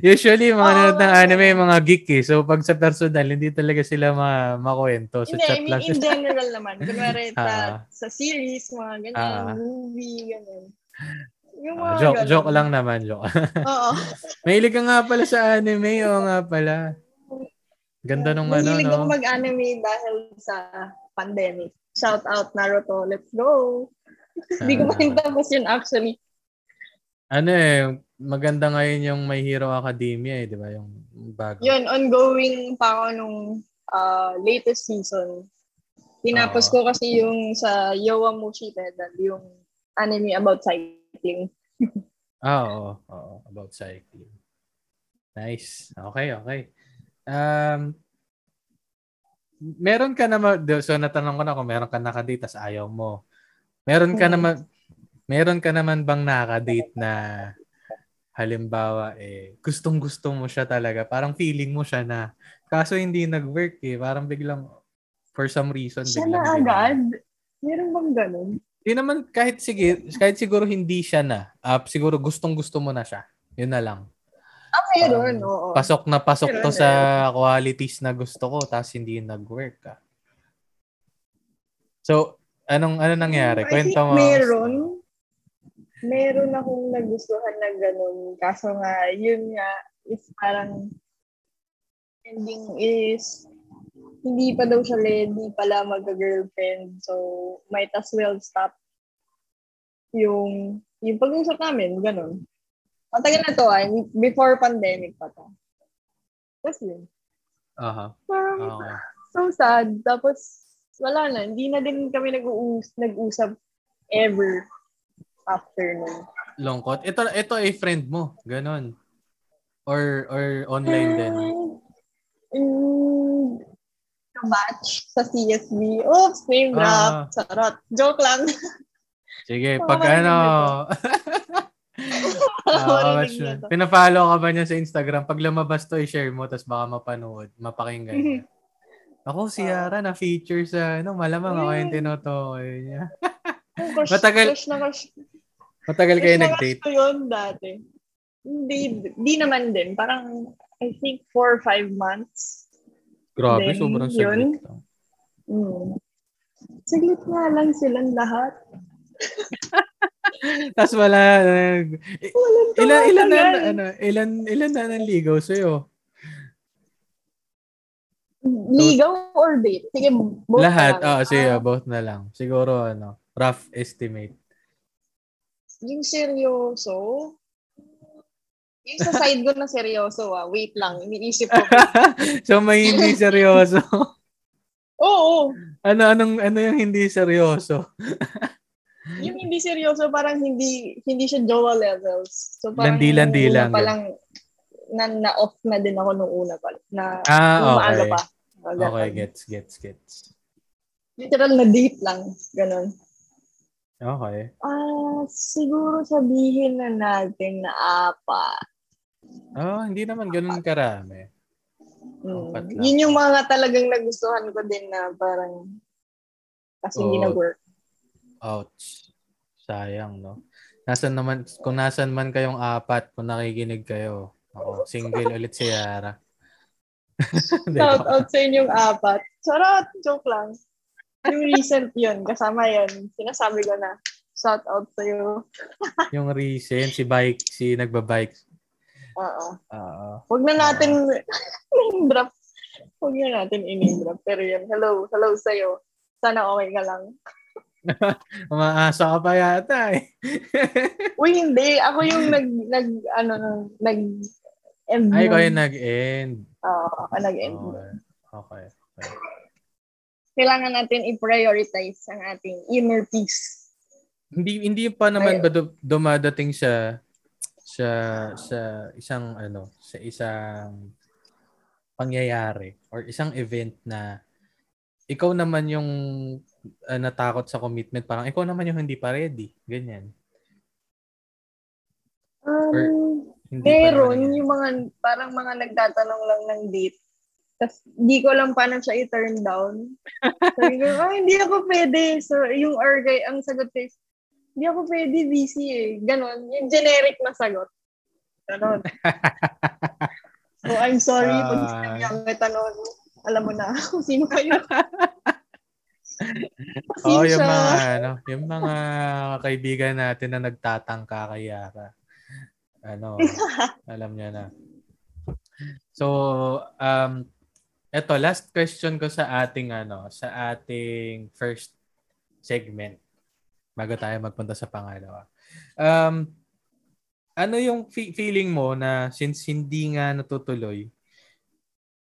S1: Usually, mga
S2: Oo,
S1: nanonood ng anime, mga geek eh. So, pag sa personal, hindi talaga sila ma makwento. So,
S2: Hindi, I
S1: chat
S2: mean,
S1: lang
S2: in *laughs* general naman. Kunwari,
S1: Ah.
S2: sa, sa series, mga ganyan,
S1: Ah.
S2: movie, ganyan. Yung
S1: Ah,
S2: mga
S1: joke,
S2: ganon.
S1: joke lang naman, joke. *laughs*
S2: Oo.
S1: Mahilig ka nga pala sa anime, o nga pala. Ganda nung ano,
S2: Mahilig ako
S1: no?
S2: mag-anime dahil sa pandemic. Shout out Naruto, let's go! Hindi ko
S1: Ah.
S2: matapos yun actually.
S1: Ano eh, maganda ngayon yung My Hero Academia eh, di ba? Yung bago.
S2: Yun, ongoing pa ako nung uh, latest season. Tinapos
S1: Oo.
S2: ko kasi yung sa Yowamushi Pedal, yung anime about cycling. *laughs*
S1: Ah, oo, oo, about cycling. Nice. Okay, okay. Um, meron ka naman, so natanong ko na kung meron ka nakadate tas ayaw mo. Meron ka
S2: Hmm.
S1: naman, meron ka naman bang nakadate na halimbawa eh, gustong gusto mo siya talaga, parang feeling mo siya na, kaso hindi nag-work eh, parang biglang, for some reason,
S2: Siya
S1: biglang
S2: na agad? Meron bang ganun?
S1: Hindi naman, kahit sige, kahit siguro hindi siya na, ah, siguro gustong gusto mo na siya. Yun na lang.
S2: Ah, meron,
S1: Um,
S2: oo.
S1: Pasok na pasok to
S2: Meron,
S1: sa qualities na gusto ko tapos hindi nag-work ka. So, anong ano nangyari?
S2: I think
S1: Kwento mo.
S2: meron. Meron akong nagustuhan na ganun. Kaso nga, yun nga, is parang ending is hindi pa daw siya ready pala magka-girlfriend. So, might as well stop yung yung pag-usap namin, ganun. Matagal na to, ah. Before pandemic pa to. Tapos yun.
S1: Aha.
S2: Parang,
S1: Okay.
S2: so sad. Tapos, wala na. Hindi na din kami nag-uus nag-usap ever after nun.
S1: Lungkot. Ito ito ay friend mo, ganon. Or or online din.
S2: Mm, batch sa CSB. Oops, name drop.
S1: Ah.
S2: Sarot. Joke lang.
S1: Sige, pag ano,
S2: to. *laughs*
S1: Pina-follow ka ba niya sa Instagram? Pag lumabas to, i-share mo, tapos baka mapanood, mapakinggan niya. *laughs* Ako, si. Yara na feature sa, ano, malamang ako yung
S2: Mm.
S1: tinutukoy niya.
S2: Oh, *laughs*
S1: Matagal-
S2: Crush na crush.
S1: Matagal kayo nag-date.
S2: ko yun dati. Hindi, di naman din. Parang, I think, four or five months.
S1: Grabe,
S2: Then,
S1: sobrang
S2: yun.
S1: saglit lang.
S2: Mm. Saglit nga lang silang lahat. *laughs*
S1: Tapos wala, nag- ilan, ilan na, ano, ilan, ilan na nanligaw sa'yo?
S2: Ligaw or date? Sige, both
S1: Lahat,
S2: na lang.
S1: ah, sige,
S2: Ah,
S1: both na lang. Siguro, ano, rough estimate.
S2: Yung seryoso, yung sa side ko na seryoso, ah, wait lang, iniisip ko. *laughs*
S1: so, may hindi seryoso. *laughs*
S2: Oo,
S1: ano, anong, ano yung hindi seryoso? *laughs*
S2: yung hindi seryoso, parang hindi hindi siya jowa levels. So, parang
S1: Landi-landi lang,
S2: pa lang, na, na-off na din ako nung una pa. Na,
S1: Ah, okay.
S2: pa.
S1: Okay, gets, gets, gets.
S2: Literal na date lang. Ganon.
S1: Okay.
S2: Ah, siguro sabihin na natin na apat.
S1: Oh, hindi naman ganun karami.
S2: Mm.
S1: Apat lang.
S2: Yun yung mga talagang nagustuhan ko din na parang kasi hindi
S1: Oo.
S2: nag-work.
S1: Ouch. Sayang, no? Nasaan naman, kung nasan man kayong apat, kung nakikinig kayo, ako, single ulit si Yara. *laughs* Hindi,
S2: Shout
S1: joke.
S2: out sa inyong apat. Charot! Joke lang. Yung recent yun, kasama yun. Sinasabi ko na, shout out sa'yo. *laughs*
S1: Yung recent, si bike, si nagbabike.
S2: Oo.
S1: Oo.
S2: Huwag na natin *laughs* name drop. Huwag na natin i-name drop. Pero yun, hello. Hello sa'yo. Sana okay ka lang. *laughs*
S1: Umaasa ka pa yata eh.
S2: Uy, hindi. Ako yung nag, nag, ano, nag, end
S1: Ay, ko yung nag-end.
S2: Oo, ako nag-end.
S1: Okay. Okay. okay.
S2: Kailangan natin i-prioritize ang ating inner peace.
S1: Hindi hindi pa naman ba du- dumadating sa sa sa isang ano, sa isang pangyayari or isang event na ikaw naman yung ah, natakot sa commitment, parang ikaw naman yung hindi pa ready. Ganyan.
S2: Um,
S1: Hindi pa
S2: meron yung mga, parang mga nagtatanong lang ng date. Tapos, di ko lang paano siya i-turn down. Sabi ko, ah, hindi ako pwede. So, yung orgay, ang sagot ko is, hindi ako pwede, busy eh. Ganon. Yung generic na sagot. Ganon. *laughs* so, I'm sorry
S1: Ah.
S2: pag sinabi ang tanong. Alam mo na kung sino kayo. *laughs*
S1: Oo, yung mga ano, yung mga kaibigan natin na nagtatangka kay Yara. Ano, *laughs* alam niya na. So, um eto last question ko sa ating ano, sa ating first segment bago tayo magpunta sa pangalawa. Um ano yung fe- feeling mo na since hindi nga natutuloy,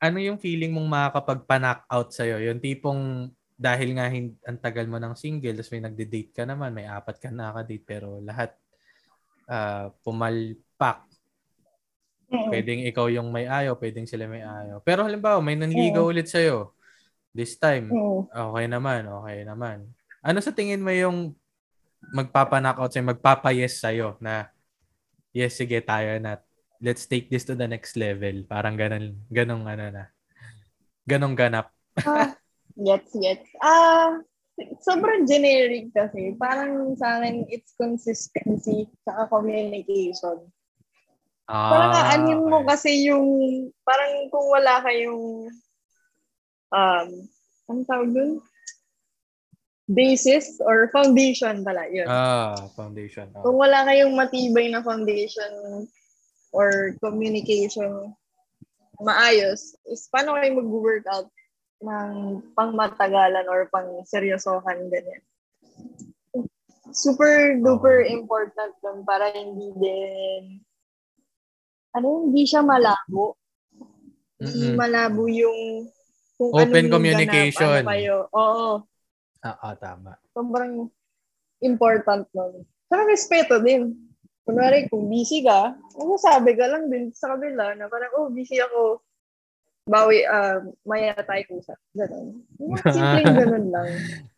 S1: ano yung feeling mong makakapag-knock out sa'yo? Yung tipong dahil nga hin- ang tagal mo ng single, tapos may nagde-date ka naman, may apat ka nakaka-date, pero lahat ah, pumalpak. Pwedeng ikaw yung may ayaw, pwedeng sila may ayaw. Pero halimbawa, may nanligaw ulit sa'yo. This time, okay naman, okay naman. Ano sa tingin mo yung magpapa-knock out sa'yo, magpapa-yes sa'yo na yes, sige, tayo na. Let's take this to the next level. Parang ganun, ganong ano na. Ganong ganap.
S2: Ah, *laughs* gets, gets. Ah, sobrang generic kasi. Parang sa akin, it's consistency sa communication. Parang aanin mo
S1: okay.
S2: kasi yung, parang kung wala kayong, um, ang tawag dun? Basis or foundation pala, yun.
S1: Ah, foundation. Oh.
S2: Kung wala kayong matibay na foundation or communication maayos, is paano kayo mag-workout ng pangmatagalan or pang seryosohan ganyan. Super duper important dun para hindi din ano, hindi siya malabo. Hindi
S1: Mm-mm.
S2: malabo yung kung
S1: Open
S2: anong ganap,
S1: communication.
S2: ano kayo. Oo.
S1: Ah, ah, tama.
S2: sobrang important nun. Saka respeto din. Kunwari, kung busy ka, masasabi ka lang din sa kabila na parang, oh, busy ako. Bawi, uh, maya tayo usap. Ganun. Simpleng *laughs* ganun lang.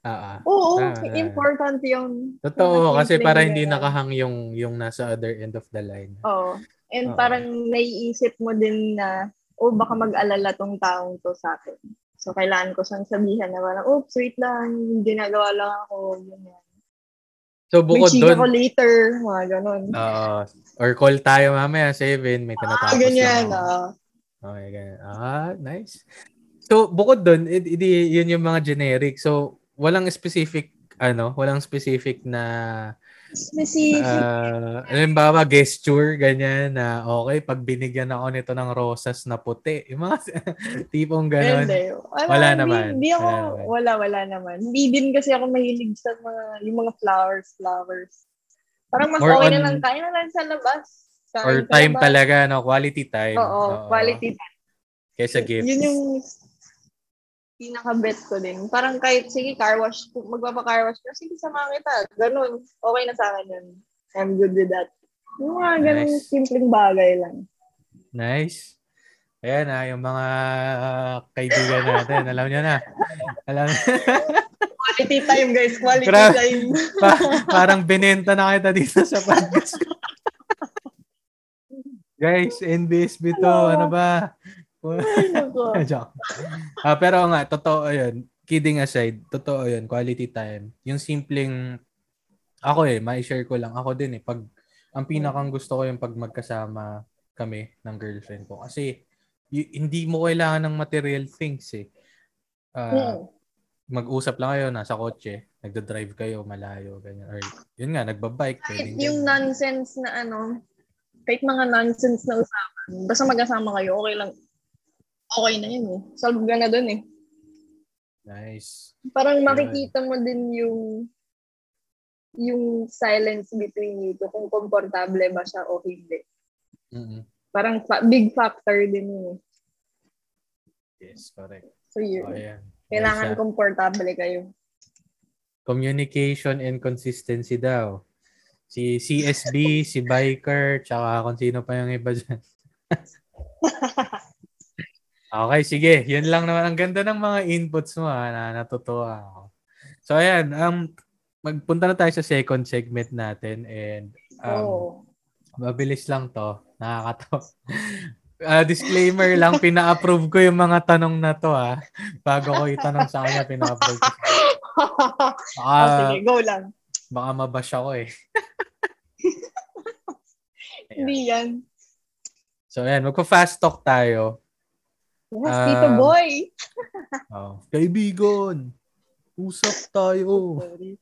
S1: Ah.
S2: Oo,
S1: Ah,
S2: important yung...
S1: Totoo, kasi para hindi
S2: ganun.
S1: nakahang yung, yung nasa other end of the line.
S2: Oo. And
S1: Oo.
S2: parang naiisip mo din na, oh, baka mag-alala tong taong to sa akin. So, kailangan ko siyang sabihan na parang, oh, sweet lang, ginagawa lang ako, ganyan.
S1: So, bukod doon,
S2: later, mga ganun.
S1: ah, or call tayo mamaya, 7, may
S2: Ah,
S1: tinatapos
S2: ganyan,
S1: lang.
S2: ah.
S1: Okay, ganyan. Ah, nice. So, bukod doon, yun yung mga generic. So, walang specific, ano, walang specific na,
S2: Specific.
S1: ah, halimbawa, gesture, ganyan, na okay, pag binigyan ako nito ng rosas na puti, yung mga *laughs* tipong ganon.
S2: Wala,
S1: Wala naman.
S2: Hindi ako,
S1: Wala naman.
S2: wala, wala naman. Hindi din kasi ako mahilig sa mga, yung mga flowers, flowers. Parang mas
S1: More
S2: okay
S1: on-
S2: na lang, kain na lang sa labas. Kain
S1: Or time
S2: labas.
S1: talaga, no? Quality time.
S2: Oo, quality time.
S1: Kaysa gifts.
S2: Yun yung pinaka-bet ko din. Parang kahit, sige, car wash, kung magpapa-car wash ka, sige, samahan kita. Ganun. Okay na sa akin yun. I'm good with that. Yung mga ganun
S1: Nice.
S2: simpleng bagay lang.
S1: Nice. Ayan na, yung mga ah, kaibigan natin. Alam niyo na. Alam
S2: Quality time, guys. Quality
S1: Grabe.
S2: time.
S1: pa- parang binenta na kita dito sa podcast. ko. Guys, NBSB to. Ano ba?
S2: Ay. *laughs*
S1: Joke. Ah, pero nga, totoo yun. Kidding aside, totoo yun. Quality time. Yung simpleng, ako eh, ma-share ko lang. Ako din eh. Pag, ang pinakang gusto ko yung pag magkasama kami ng girlfriend ko. Kasi, y- hindi mo kailangan ng material things eh.
S2: Hmm.
S1: mag-usap lang kayo, nasa kotse, nagda-drive kayo, malayo, ganyan. Or, yun nga, nagbabike.
S2: Kahit yung
S1: ganyan.
S2: nonsense na ano, kahit mga nonsense na usapan, basta magkasama kayo, okay lang. Okay na yun eh. Solve ka na dun eh.
S1: Nice.
S2: Parang makikita mo din yung yung silence between you two, kung komportable ba siya o hindi.
S1: mm
S2: Parang fa- big factor din yun. eh.
S1: Yes, correct.
S2: So yun.
S1: O, ayan.
S2: Kailangan
S1: siya.
S2: komportable kayo.
S1: Communication and consistency daw. Si CSB, si Biker, tsaka kung sino pa yung iba dyan. *laughs* okay, sige. Yun lang naman. Ang ganda ng mga inputs mo ha, na natutuwa ako. So, ayan. Um, magpunta na tayo sa second segment natin and um,
S2: Oo.
S1: mabilis lang to. Nakakatawa. *laughs* Ah, disclaimer lang, pina-approve ko yung mga tanong na to ha. Bago ko itanong sa kanya, pina-approve ko. *laughs*
S2: oh,
S1: Baka,
S2: sige, go lang.
S1: baka mabash ako eh. *laughs*
S2: Hindi yan.
S1: So, ayan, magpa-fast talk tayo.
S2: Yes,
S1: Ah.
S2: Tito Boy. *laughs*
S1: Oh. Kaibigan, usap tayo.
S2: Sorry.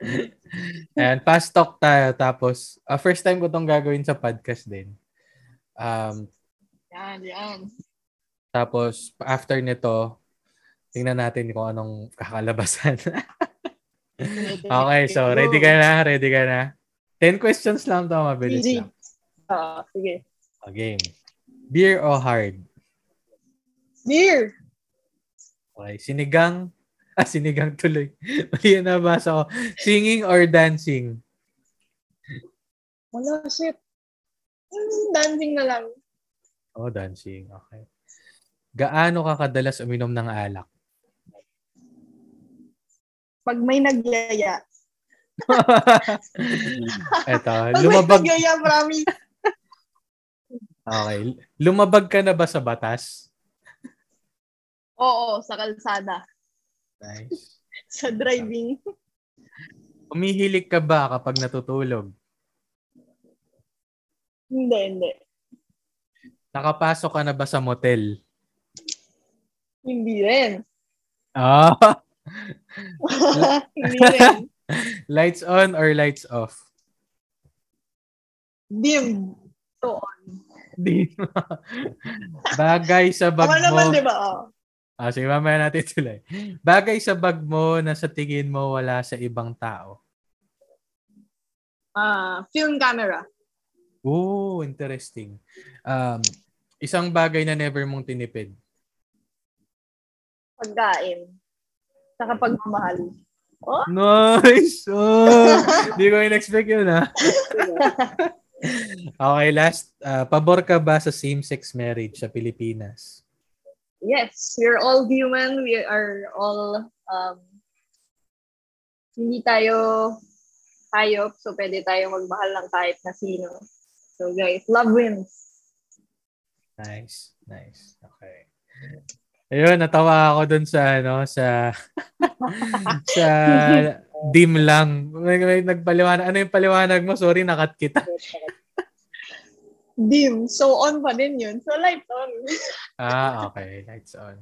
S2: *laughs*
S1: Ayan, fast talk tayo. Tapos, ah, first time ko tong gagawin sa podcast din. Um,
S2: Yan, yan.
S1: tapos, after nito, tingnan natin kung anong kakalabasan. *laughs* okay, so ready ka na? Ready ka na? 10 questions lang to, mabilis lang.
S2: Ah, sige.
S1: O, game. Beer o hard?
S2: Beer.
S1: Okay, sinigang. *laughs* Ah, sinigang tuloy. *laughs* Mali na nabasa ko. Singing or dancing?
S2: Wala, shit. Hmm, dancing na lang.
S1: Oh, dancing. Okay. Gaano ka kadalas uminom ng alak?
S2: Pag may nagyaya. *laughs*
S1: Eto,
S2: Pag
S1: lumabag.
S2: may nagyaya, promise.
S1: Okay. Lumabag ka na ba sa batas?
S2: Oo, sa kalsada.
S1: Nice. *laughs*
S2: Sa driving.
S1: Umihilig ka ba kapag natutulog?
S2: hindi, hindi.
S1: Nakapasok ka na ba sa motel?
S2: Hindi rin.
S1: Ah, *laughs*
S2: hindi rin. *laughs*
S1: lights on or lights off?
S2: Dim. So, on.
S1: Di. Bagay sa bag
S2: Tama
S1: mo.
S2: naman, di ba? Oh.
S1: Ah, sige, mamaya natin *laughs* tuloy. Bagay sa bag mo na sa tingin mo wala sa ibang tao.
S2: Ah, film camera.
S1: Oh, interesting. Um, isang bagay na never mong tinipid.
S2: Pagkain. Saka pagmamahal. Oh,
S1: Nice! Oh, *laughs* Hindi ko in-expect yun, ha? *laughs* okay, last. Uh, pabor ka ba sa same-sex marriage sa Pilipinas?
S2: Yes, we're all human. We are all, um, hindi tayo hayop, so pwede tayo magmahal ng kahit na sino. So guys, love wins.
S1: Nice. Nice. Okay. Ayun, natawa ako dun sa, ano, sa, *laughs* sa dim lang. May, may nagpaliwanag. Ano yung paliwanag mo? Sorry, nakat kita.
S2: Dim. So on pa din yun. So lights on. *laughs*
S1: Ah, okay. Lights on.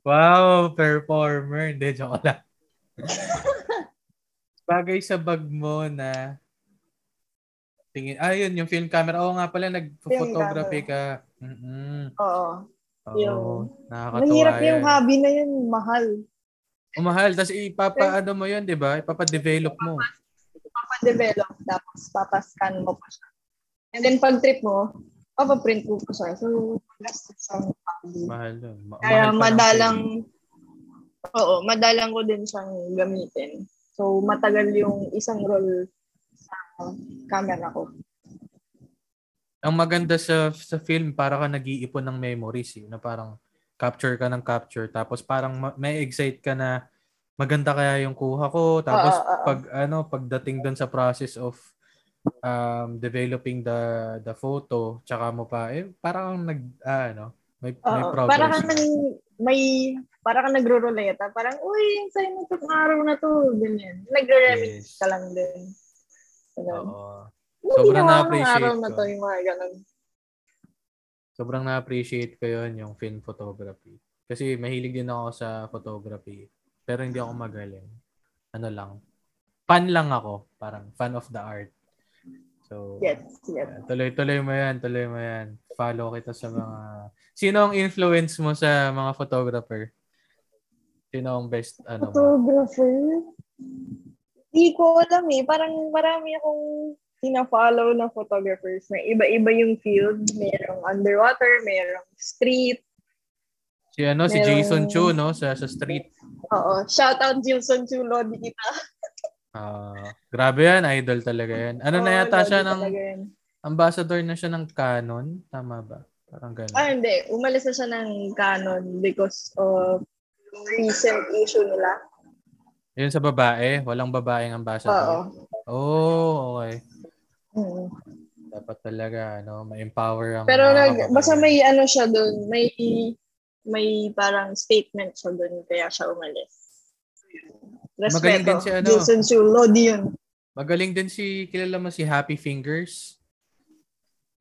S1: wow, performer. Hindi, joke lang. *laughs* Bagay sa bag mo na tingin, ah, yun, yung film camera. Oo nga pala, nag-photography ka. Mm-mm.
S2: Oo.
S1: Oo,
S2: Yung-
S1: nakakatuwa
S2: Mahirap yung
S1: yan.
S2: hobby na yun. Mahal.
S1: Umahal, tapos ipapa-ano mo yun, di ba? Ipapa-develop mo.
S2: Papadevelop. Tapos papascan mo pa siya. And then pag trip mo, papaprint mo pa siya. So, ang hobby.
S1: Mahal yun. Ma-
S2: Kaya
S1: mahal
S2: madalang, oo, madalang ko din siyang gamitin. So, matagal yung isang roll sa camera ko.
S1: Ang maganda sa sa film, para ka nag-iipon ng memories. Eh, na parang capture ka ng capture. Tapos parang ma- may excite ka na maganda kaya yung kuha ko. Tapos
S2: Oo, oo, oo.
S1: pag ano, pagdating doon sa process of um, developing the the photo, tsaka mo pa, eh, parang nag, ah, ano, may, may
S2: Oo,
S1: progress.
S2: para ka nang, may, para ka nagro-roleta. Parang, uy, yung sa'yo na to, araw na to. Ganyan. Nagre-remix
S1: Yes.
S2: ka lang din. Ganun.
S1: Oo.
S2: Hindi
S1: Sobrang na-appreciate
S2: araw na
S1: ko.
S2: to, yung mga ganun.
S1: Sobrang na-appreciate ko yun, yung film photography. Kasi mahilig din ako sa photography. Pero hindi ako magaling. Ano lang. Fan lang ako. Parang fan of the art. So,
S2: Yes, yes.
S1: yeah, tuloy-tuloy mo yan. Tuloy mo yan. Follow kita sa mga... Sino ang influence mo sa mga photographer? Sino ang best, ano?
S2: Photographer? Hindi ko alam eh. Parang marami akong sina-follow na photographers na iba-iba yung field. Merong underwater, merong street.
S1: Si ano, si
S2: Merong-
S1: Jason Chu, no? Sa, sa street.
S2: Oo. Shout out Jason Chulo, di kita.
S1: Ah, grabe yan, idol talaga yan. Ano na
S2: Oo,
S1: yata siya ng, ambassador na siya ng Canon? Tama ba? Parang gano'n.
S2: Ah, hindi. Umalis na siya ng Canon because of recent issue nila.
S1: Yun sa babae, walang babaeng
S2: Oo.
S1: ambassador. Oh, okay.
S2: Mm.
S1: Dapat talaga, ano, ma-empower ang
S2: Pero nag, basta may ano siya doon, may may parang statement siya doon kaya siya umalis. Respeto.
S1: Magaling din si ano.
S2: Jason Chu, Lodi yun.
S1: Magaling din si, kilala mo si Happy Fingers?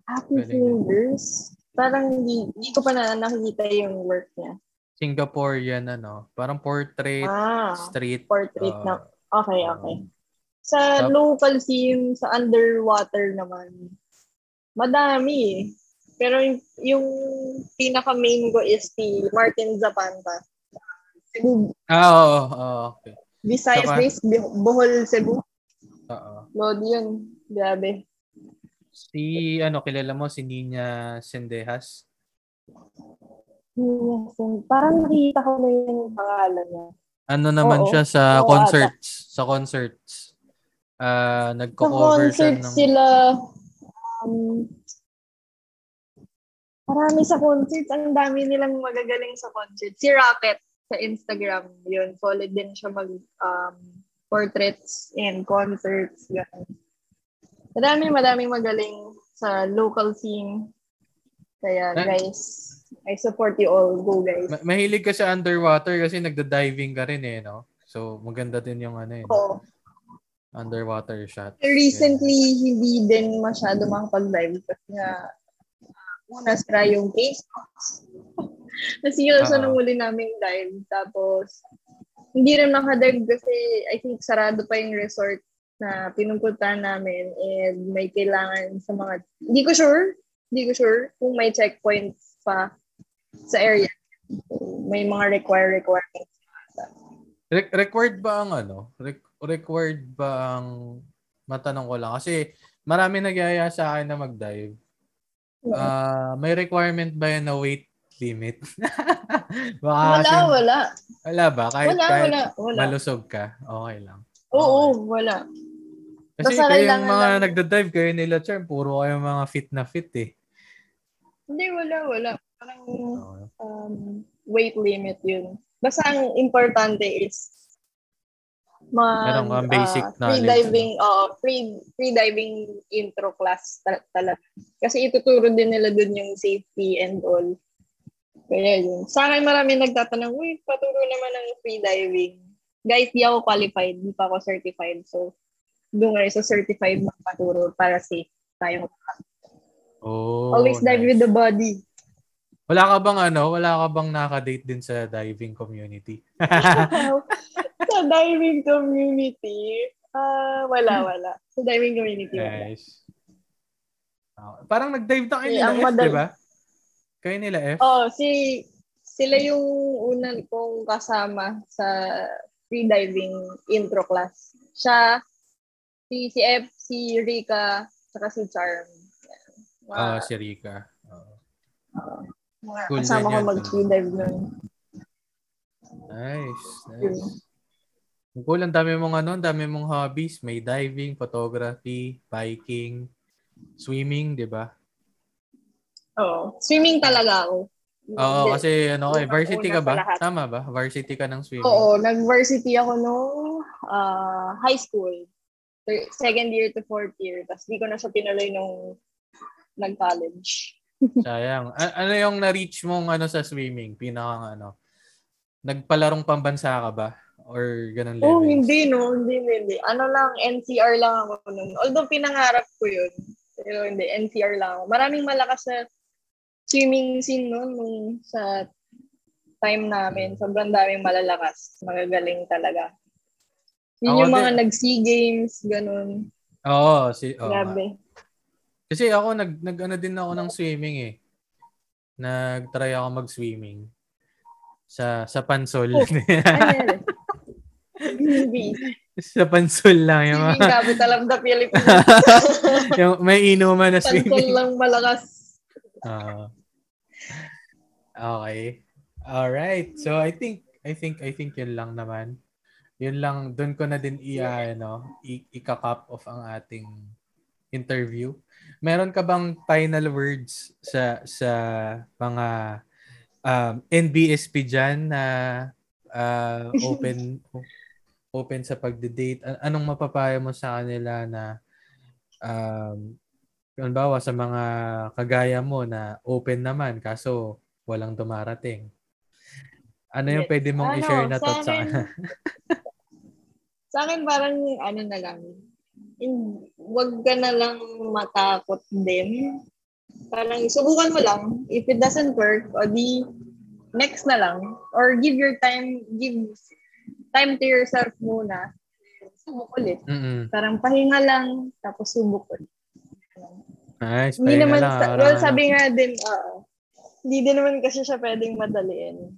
S2: Happy
S1: Galing.
S2: Fingers. Parang hindi, hindi ko pa na nakikita yung work niya.
S1: Singaporean, ano, parang portrait,
S2: Ah,
S1: street.
S2: portrait
S1: uh,
S2: na. Okay, okay. Sa
S1: Tap-
S2: local scene, sa underwater naman, madami eh. Pero yung, yung pinaka-main ko is si Martin Zapanta. Cebu,
S1: Ah, oo, oo, okay.
S2: Visayas
S1: Saka-
S2: based, Bohol, Cebu.
S1: Oo.
S2: Lodi yun. Grabe.
S1: Si, ano, kilala mo, si Nina Sendejas?
S2: Yes, parang nakita ko na yung pangalan niya.
S1: Ano naman
S2: Oo.
S1: siya sa
S2: Oo,
S1: concerts? Sa concerts.
S2: Sa
S1: nagko-cover siya
S2: concert
S1: ng...
S2: sila, um, marami sa concerts. Ang dami nilang magagaling sa concerts. Si Rocket sa Instagram, yun. Solid din siya mag um, portraits and concerts. Ganun. Madami, madaming magaling sa local scene. Kaya
S1: Ah.
S2: guys, I support you all. Go guys.
S1: Ma- mahilig ka sa underwater kasi nagda-diving ka rin eh, no? So, maganda din yung ano eh,
S2: Oo.
S1: underwater shot.
S2: Recently, hindi din masyado makapag-live kasi nga uh, una sira yung face Nasira sa
S1: Oo.
S2: nung huli naming dive. Tapos, hindi rin makadive kasi I think sarado pa yung resort na pinupuntahan namin and may kailangan sa mga, hindi ko sure, hindi ko sure kung may checkpoints pa sa area. May mga require requirements.
S1: Re- required ba ang ano? Re- required ba ang matanong ko lang kasi marami nagyaya sa akin na mag-dive. Ah, may requirement ba yan na weight limit? *laughs* Baka
S2: wala,
S1: kasi-
S2: wala.
S1: Wala ba? Kahit,
S2: Wala,
S1: kahit
S2: wala, wala.
S1: malusog ka, okay lang.
S2: Oo, wala.
S1: Kasi
S2: Basta
S1: kayong mga
S2: lang-
S1: nagda-dive, kayo nila Charm, puro kayo mga fit na fit eh.
S2: Hindi, wala, wala. Parang
S1: Oo.
S2: um, weight limit yun. Basta ang importante is mag,
S1: Meron kang basic knowledge,
S2: Free diving, oo, free, free diving intro class ta- talaga. Kasi ituturo din nila dun yung safety and all. Kaya yun. Sa akin marami nagtatanong, uy, paturo naman ng free diving. Guys, di ako qualified. Di pa ako certified. So, doon nga sa certified magpaturo para safe tayong
S1: Oh,
S2: Always dive
S1: nice.
S2: with the body.
S1: Wala ka bang ano, wala ka bang nakadate din sa diving community? *laughs* *laughs*
S2: sa diving community, ah wala, wala. Sa diving community, wala.
S1: nice. Ah, parang nag-dive na kayo
S2: Eh,
S1: nila F,
S2: madal-
S1: di ba? Kayo nila F?
S2: Oh, si sila yung unang kong kasama sa free diving intro class. Siya, si, si F, si Rika, saka si Charm. Mga,
S1: Ah, si Rika. Oo.
S2: mga
S1: cool
S2: kasama ko
S1: yan.
S2: mag-free dive nun.
S1: Nice, nice. Cool, ang dami mong ano, ang dami mong hobbies. May diving, photography, biking, swimming, di ba?
S2: Oo. Swimming talaga ako.
S1: Oo,
S2: Hindi.
S1: kasi ano, eh, varsity ka ba? Tama ba? Varsity ka ng swimming?
S2: Oo, nag-varsity ako nung ah, high school. Second year to fourth year. Tapos di ko na siya tinuloy nung nag-college. *laughs*
S1: Sayang. A- ano yung na-reach mong ano sa swimming? Pinaka ano? Nagpalarong pambansa ka ba? Or ganun
S2: Oh,
S1: levels?
S2: hindi no. Hindi, hindi. Ano lang, NCR lang ako nun. Although pinangarap ko yun. Pero hindi, NCR lang ako. Maraming malakas na swimming scene noon nung sa time namin. Sobrang daming malalakas. Magagaling talaga. Yun
S1: Ako
S2: yung mga
S1: din.
S2: nag-SEA Games, ganun.
S1: Oo, si nga.
S2: Grabe.
S1: Kasi ako nag nag ano din ako ng swimming eh. Nag-try ako mag-swimming sa sa Pansol.
S2: Oh, Ano. *laughs*
S1: Sa pansol lang yung
S2: Swimming capital of the Philippines. *laughs*
S1: yung may inuman na
S2: Pansol
S1: swimming.
S2: lang malakas.
S1: Ah. Okay. All right. So I think I think I think yun lang naman. Yun lang doon ko na din i ano, i- ika-cap off ang ating interview. Meron ka bang final words sa sa mga um, NBSP diyan na uh, open *laughs* open sa pagde-date? An- Anong mapapayo mo sa kanila na um, halimbawa sa mga kagaya mo na open naman kaso walang dumarating. Ano yung pwede mong
S2: Ano,
S1: i-share na
S2: sa
S1: thoughts sa
S2: akin? *laughs* Sa akin parang ano na lang. In, wag ka na lang matakot din. Parang subukan mo lang. If it doesn't work, o di next na lang. Or give your time, give time to yourself muna. Subok ulit.
S1: Mm-mm.
S2: Parang pahinga lang, tapos subok ulit.
S1: Nice.
S2: Hindi naman,
S1: lang,
S2: sa, well, sabi nga din, oo. hindi din naman kasi siya pwedeng madaliin.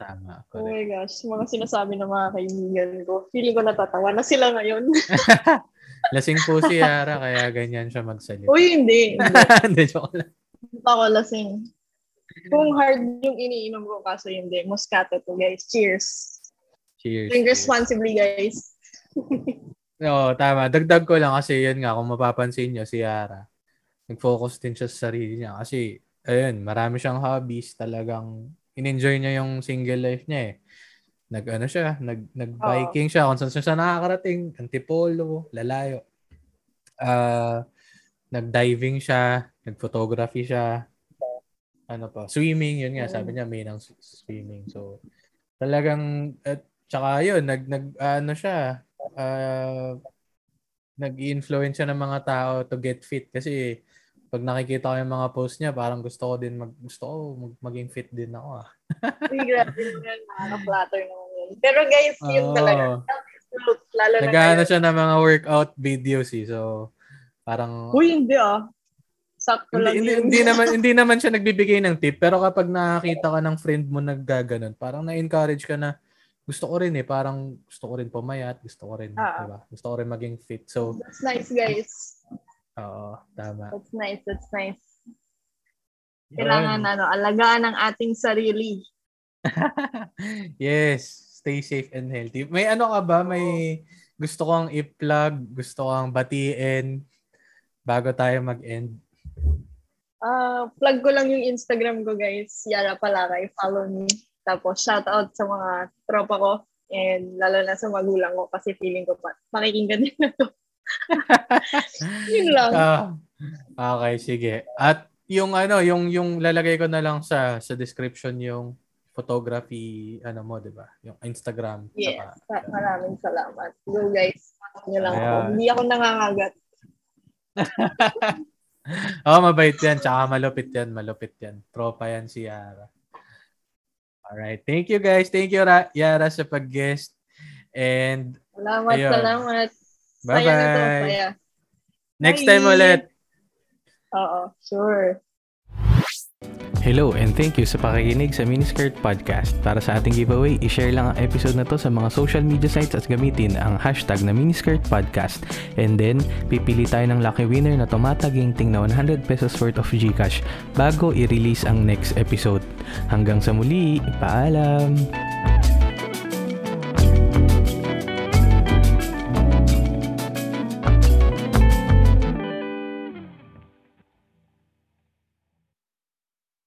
S1: Tama.
S2: Oh
S1: Correct.
S2: my gosh, mga sinasabi ng mga kaibigan ko. Feeling ko natatawa na sila ngayon. *laughs*
S1: Lasing po si Yara, kaya ganyan siya magsalita.
S2: Uy, hindi. Hindi *laughs*
S1: Hindi, joke lang.
S2: ako lasing. Kung hard yung iniinom ko, kaso hindi. Moscato to, guys. Cheers.
S1: Cheers.
S2: Drink
S1: cheers.
S2: responsibly, guys. *laughs*
S1: Oo, tama. Dagdag ko lang kasi yun nga, kung mapapansin nyo, si Yara, nag-focus din siya sa sarili niya. Kasi, ayun, marami siyang hobbies. Talagang, in-enjoy niya yung single life niya eh. Nag, ano siya, nag, nag-biking siya. Kung saan siya nakakarating, antipolo, lalayo. Ah, nag-diving siya, nag-photography siya. Ano pa, swimming, yun nga, sabi niya, may ng swimming. So, talagang, at tsaka yun, nag, nag, ano siya, uh, nag-influence siya ng mga tao to get fit kasi pag nakikita ko yung mga post niya, parang gusto ko din mag gusto ko mag, maging fit din ako ah.
S2: Uy, grabe naman. Nakaka-flatter naman yun. Pero guys, yun
S1: Oo.
S2: talaga. Lalo na
S1: siya ng mga workout videos eh. So parang
S2: Uy, hindi ah. Sakto lang
S1: hindi, hindi, hindi *laughs* naman hindi naman siya nagbibigay ng tip pero kapag nakakita ka ng friend mo naggaganon, parang na-encourage ka na gusto ko rin eh, parang gusto ko rin pumayat, gusto ko rin,
S2: Ah.
S1: diba? Gusto ko rin maging fit. So,
S2: That's nice, guys.
S1: oo, tama.
S2: That's nice. That's nice.
S1: Yun.
S2: Kailangan ano, alagaan ang ating sarili. *laughs*
S1: yes, stay safe and healthy. May ano ka ba? May gusto kang i-plug, gusto kang batiin bago tayo mag-end.
S2: Ah, plug ko lang yung Instagram ko, guys. Yara Palakay. Follow me. Tapos, shout out sa mga tropa ko. And lalo na sa magulang ko kasi feeling ko pa, makikinggan nila to. *laughs* Yun lang.
S1: Ah, okay, sige. At yung ano, yung yung lalagay ko na lang sa sa description yung photography ano mo, 'di ba? Yung Instagram.
S2: Yes.
S1: saka-
S2: Ma- Maraming salamat. Go, guys. Follow nyo lang ako. Hindi ako nangangagat. *laughs*
S1: Oo, mabait yan. Tsaka malupit yan. Malupit yan. Tropa yan si Yara. Alright. Thank you guys. Thank you, Ra- Yara, sa pag-guest. And
S2: Salamat,
S1: Ayun.
S2: salamat.
S1: Bye-bye. Next
S2: Bye.
S1: time ulit.
S2: Oo, sure.
S3: Hello and thank you sa pakikinig sa Miniskirt Podcast. Para sa ating giveaway, i-share lang ang episode na to sa mga social media sites at gamitin ang hashtag na Miniskirt Podcast. And then, pipili tayo ng lucky winner na tumataginting na 100 pesos worth of Gcash bago i-release ang next episode. Hanggang sa muli, paalam!